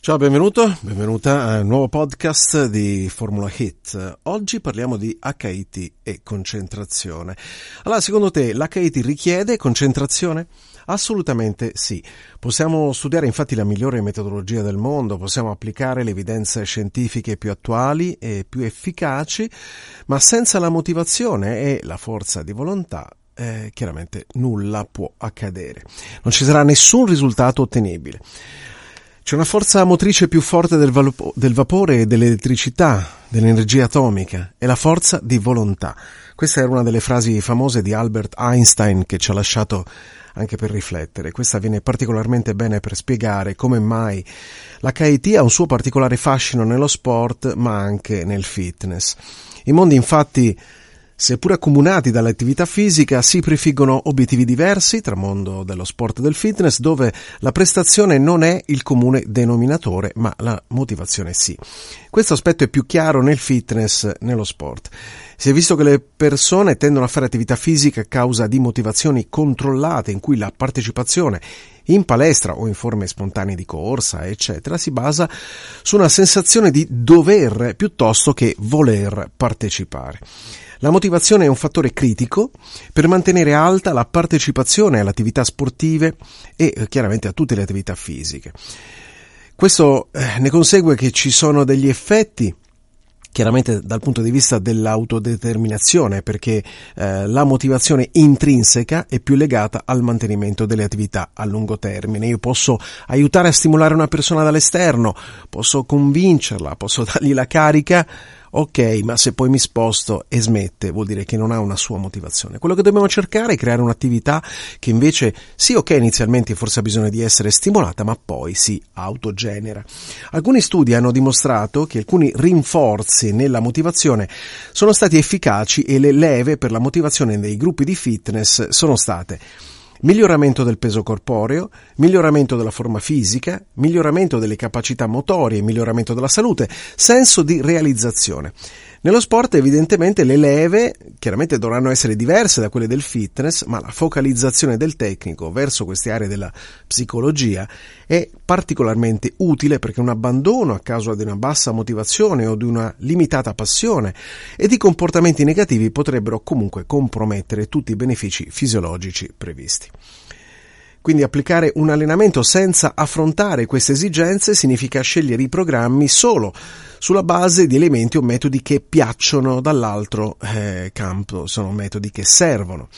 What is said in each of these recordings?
Ciao, benvenuto, benvenuta al nuovo podcast di Formula Hit. Oggi parliamo di HIT e concentrazione. Allora, secondo te l'HIT richiede concentrazione? Assolutamente sì. Possiamo studiare infatti la migliore metodologia del mondo, possiamo applicare le evidenze scientifiche più attuali e più efficaci, ma senza la motivazione e la forza di volontà eh, chiaramente nulla può accadere. Non ci sarà nessun risultato ottenibile. C'è una forza motrice più forte del, valo- del vapore e dell'elettricità, dell'energia atomica, è la forza di volontà. Questa era una delle frasi famose di Albert Einstein che ci ha lasciato anche per riflettere. Questa viene particolarmente bene per spiegare come mai la KIT ha un suo particolare fascino nello sport, ma anche nel fitness. I mondi infatti seppur accomunati dall'attività fisica, si prefiggono obiettivi diversi tra mondo dello sport e del fitness, dove la prestazione non è il comune denominatore, ma la motivazione sì. Questo aspetto è più chiaro nel fitness, nello sport. Si è visto che le persone tendono a fare attività fisica a causa di motivazioni controllate in cui la partecipazione in palestra o in forme spontanee di corsa, eccetera, si basa su una sensazione di dover piuttosto che voler partecipare. La motivazione è un fattore critico per mantenere alta la partecipazione alle attività sportive e eh, chiaramente a tutte le attività fisiche. Questo eh, ne consegue che ci sono degli effetti chiaramente dal punto di vista dell'autodeterminazione, perché eh, la motivazione intrinseca è più legata al mantenimento delle attività a lungo termine. Io posso aiutare a stimolare una persona dall'esterno, posso convincerla, posso dargli la carica Ok, ma se poi mi sposto e smette, vuol dire che non ha una sua motivazione. Quello che dobbiamo cercare è creare un'attività che invece, sì, ok, inizialmente forse ha bisogno di essere stimolata, ma poi si autogenera. Alcuni studi hanno dimostrato che alcuni rinforzi nella motivazione sono stati efficaci e le leve per la motivazione dei gruppi di fitness sono state miglioramento del peso corporeo, miglioramento della forma fisica, miglioramento delle capacità motorie, miglioramento della salute, senso di realizzazione. Nello sport evidentemente le leve chiaramente dovranno essere diverse da quelle del fitness, ma la focalizzazione del tecnico verso queste aree della psicologia è particolarmente utile perché un abbandono a causa di una bassa motivazione o di una limitata passione e di comportamenti negativi potrebbero comunque compromettere tutti i benefici fisiologici previsti. Quindi applicare un allenamento senza affrontare queste esigenze significa scegliere i programmi solo sulla base di elementi o metodi che piacciono dall'altro eh, campo, sono metodi che servono.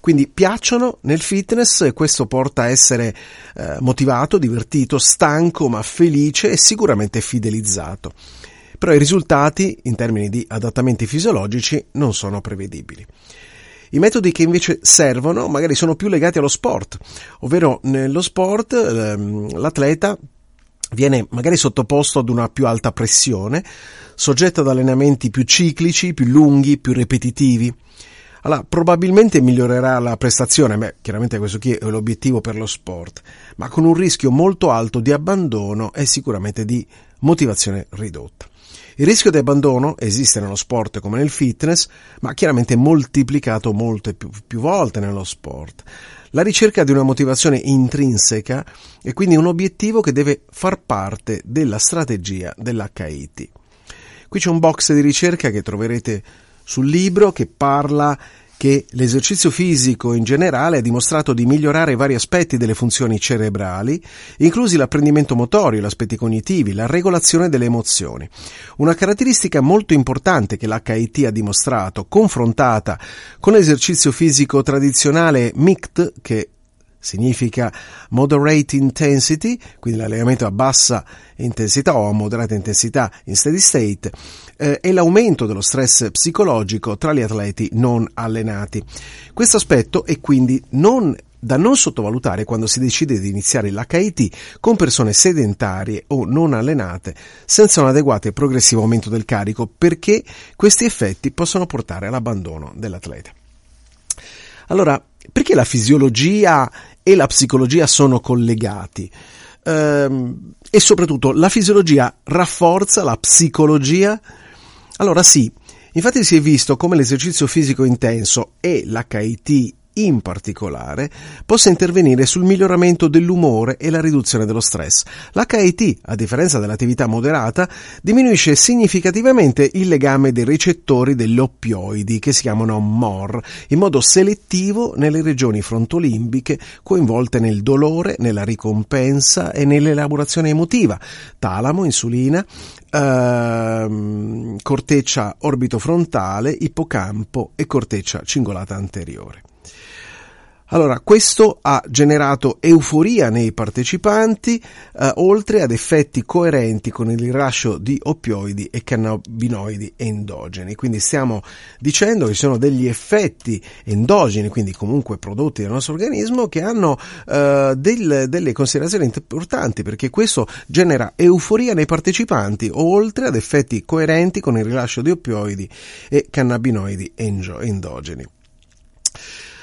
Quindi piacciono nel fitness e questo porta a essere eh, motivato, divertito, stanco ma felice e sicuramente fidelizzato. Però i risultati in termini di adattamenti fisiologici non sono prevedibili. I metodi che invece servono magari sono più legati allo sport, ovvero nello sport ehm, l'atleta viene magari sottoposto ad una più alta pressione, soggetto ad allenamenti più ciclici, più lunghi, più ripetitivi. Allora, probabilmente migliorerà la prestazione, beh, chiaramente questo qui è l'obiettivo per lo sport, ma con un rischio molto alto di abbandono e sicuramente di motivazione ridotta. Il rischio di abbandono esiste nello sport come nel fitness, ma chiaramente moltiplicato molte più, più volte nello sport. La ricerca di una motivazione intrinseca è quindi un obiettivo che deve far parte della strategia dell'HIT. Qui c'è un box di ricerca che troverete sul libro che parla che l'esercizio fisico in generale ha dimostrato di migliorare vari aspetti delle funzioni cerebrali, inclusi l'apprendimento motorio, gli aspetti cognitivi, la regolazione delle emozioni. Una caratteristica molto importante che l'HIT ha dimostrato, confrontata con l'esercizio fisico tradizionale MICT, che significa moderate intensity, quindi l'allenamento a bassa intensità o a moderata intensità in steady state, eh, e l'aumento dello stress psicologico tra gli atleti non allenati. Questo aspetto è quindi non da non sottovalutare quando si decide di iniziare l'HIT con persone sedentarie o non allenate senza un adeguato e progressivo aumento del carico perché questi effetti possono portare all'abbandono dell'atleta. Allora, perché la fisiologia e la psicologia sono collegati? Ehm, e soprattutto la fisiologia rafforza la psicologia? Allora sì, infatti si è visto come l'esercizio fisico intenso e l'HIT in particolare, possa intervenire sul miglioramento dell'umore e la riduzione dello stress. L'HIT, a differenza dell'attività moderata, diminuisce significativamente il legame dei recettori degli oppioidi, che si chiamano MOR, in modo selettivo nelle regioni frontolimbiche coinvolte nel dolore, nella ricompensa e nell'elaborazione emotiva, talamo, insulina, ehm, corteccia orbitofrontale, ippocampo e corteccia cingolata anteriore. Allora, questo ha generato euforia nei partecipanti, eh, oltre ad effetti coerenti con il rilascio di oppioidi e cannabinoidi endogeni. Quindi stiamo dicendo che ci sono degli effetti endogeni, quindi comunque prodotti dal nostro organismo, che hanno eh, del, delle considerazioni importanti, perché questo genera euforia nei partecipanti, oltre ad effetti coerenti con il rilascio di oppioidi e cannabinoidi endogeni.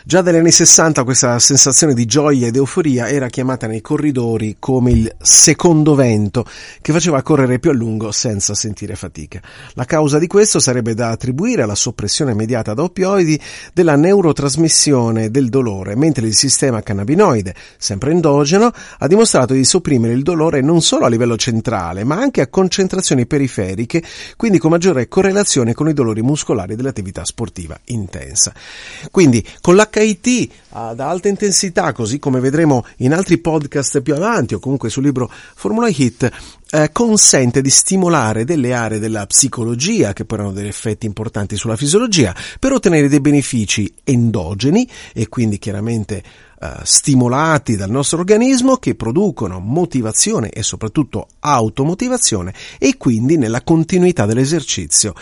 Già dagli anni 60 questa sensazione di gioia ed euforia era chiamata nei corridori come il secondo vento, che faceva correre più a lungo senza sentire fatica. La causa di questo sarebbe da attribuire alla soppressione immediata da oppioidi della neurotrasmissione del dolore, mentre il sistema cannabinoide, sempre endogeno, ha dimostrato di sopprimere il dolore non solo a livello centrale, ma anche a concentrazioni periferiche, quindi con maggiore correlazione con i dolori muscolari dell'attività sportiva intensa. Quindi, con l'H HIT ad alta intensità, così come vedremo in altri podcast più avanti o comunque sul libro Formula Hit, eh, consente di stimolare delle aree della psicologia che poi hanno degli effetti importanti sulla fisiologia per ottenere dei benefici endogeni e quindi chiaramente eh, stimolati dal nostro organismo che producono motivazione e soprattutto automotivazione e quindi nella continuità dell'esercizio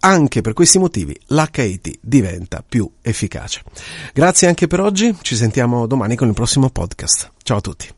anche per questi motivi l'HIT diventa più efficace. Grazie anche per oggi, ci sentiamo domani con il prossimo podcast. Ciao a tutti.